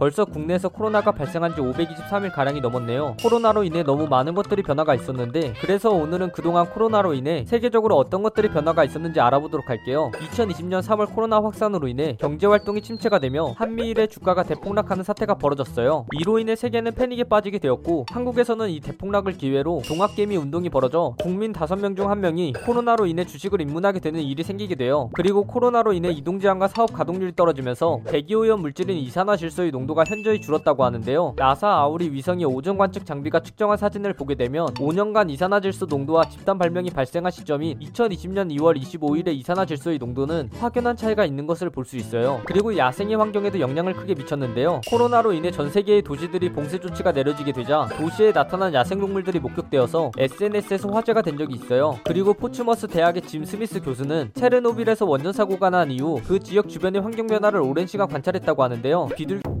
벌써 국내에서 코로나가 발생한 지 523일 가량이 넘었네요. 코로나로 인해 너무 많은 것들이 변화가 있었는데 그래서 오늘은 그동안 코로나로 인해 세계적으로 어떤 것들이 변화가 있었는지 알아보도록 할게요. 2020년 3월 코로나 확산으로 인해 경제 활동이 침체가 되며 한미일의 주가가 대폭락하는 사태가 벌어졌어요. 이로 인해 세계는 패닉에 빠지게 되었고 한국에서는 이 대폭락을 기회로 종합개미 운동이 벌어져 국민 5명 중 1명이 코로나로 인해 주식을 입문하게 되는 일이 생기게 돼요. 그리고 코로나로 인해 이동 제한과 사업 가동률이 떨어지면서 대기 오염 물질인 이산화질소의 농도 가 현저히 줄었다고 하는데요. 나사 아우리 위성이 오존 관측 장비가 측정한 사진을 보게 되면 5년간 이산화질소 농도와 집단 발명이 발생한 시점인 2020년 2월 25일의 이산화질소의 농도는 확연한 차이가 있는 것을 볼 수 있어요. 그리고 야생의 환경에도 영향을 크게 미쳤는데요. 코로나로 인해 전 세계의 도시들이 봉쇄 조치가 내려지게 되자 도시에 나타난 야생동물들이 목격되어서 SNS에서 화제가 된 적이 있어요. 그리고 포츠머스 대학의 짐 스미스 교수는 체르노빌에서 원전 사고가 난 이후 그 지역 주변의 환경 변화를 오랜 시간 관찰했다고 하는데요. 비둘기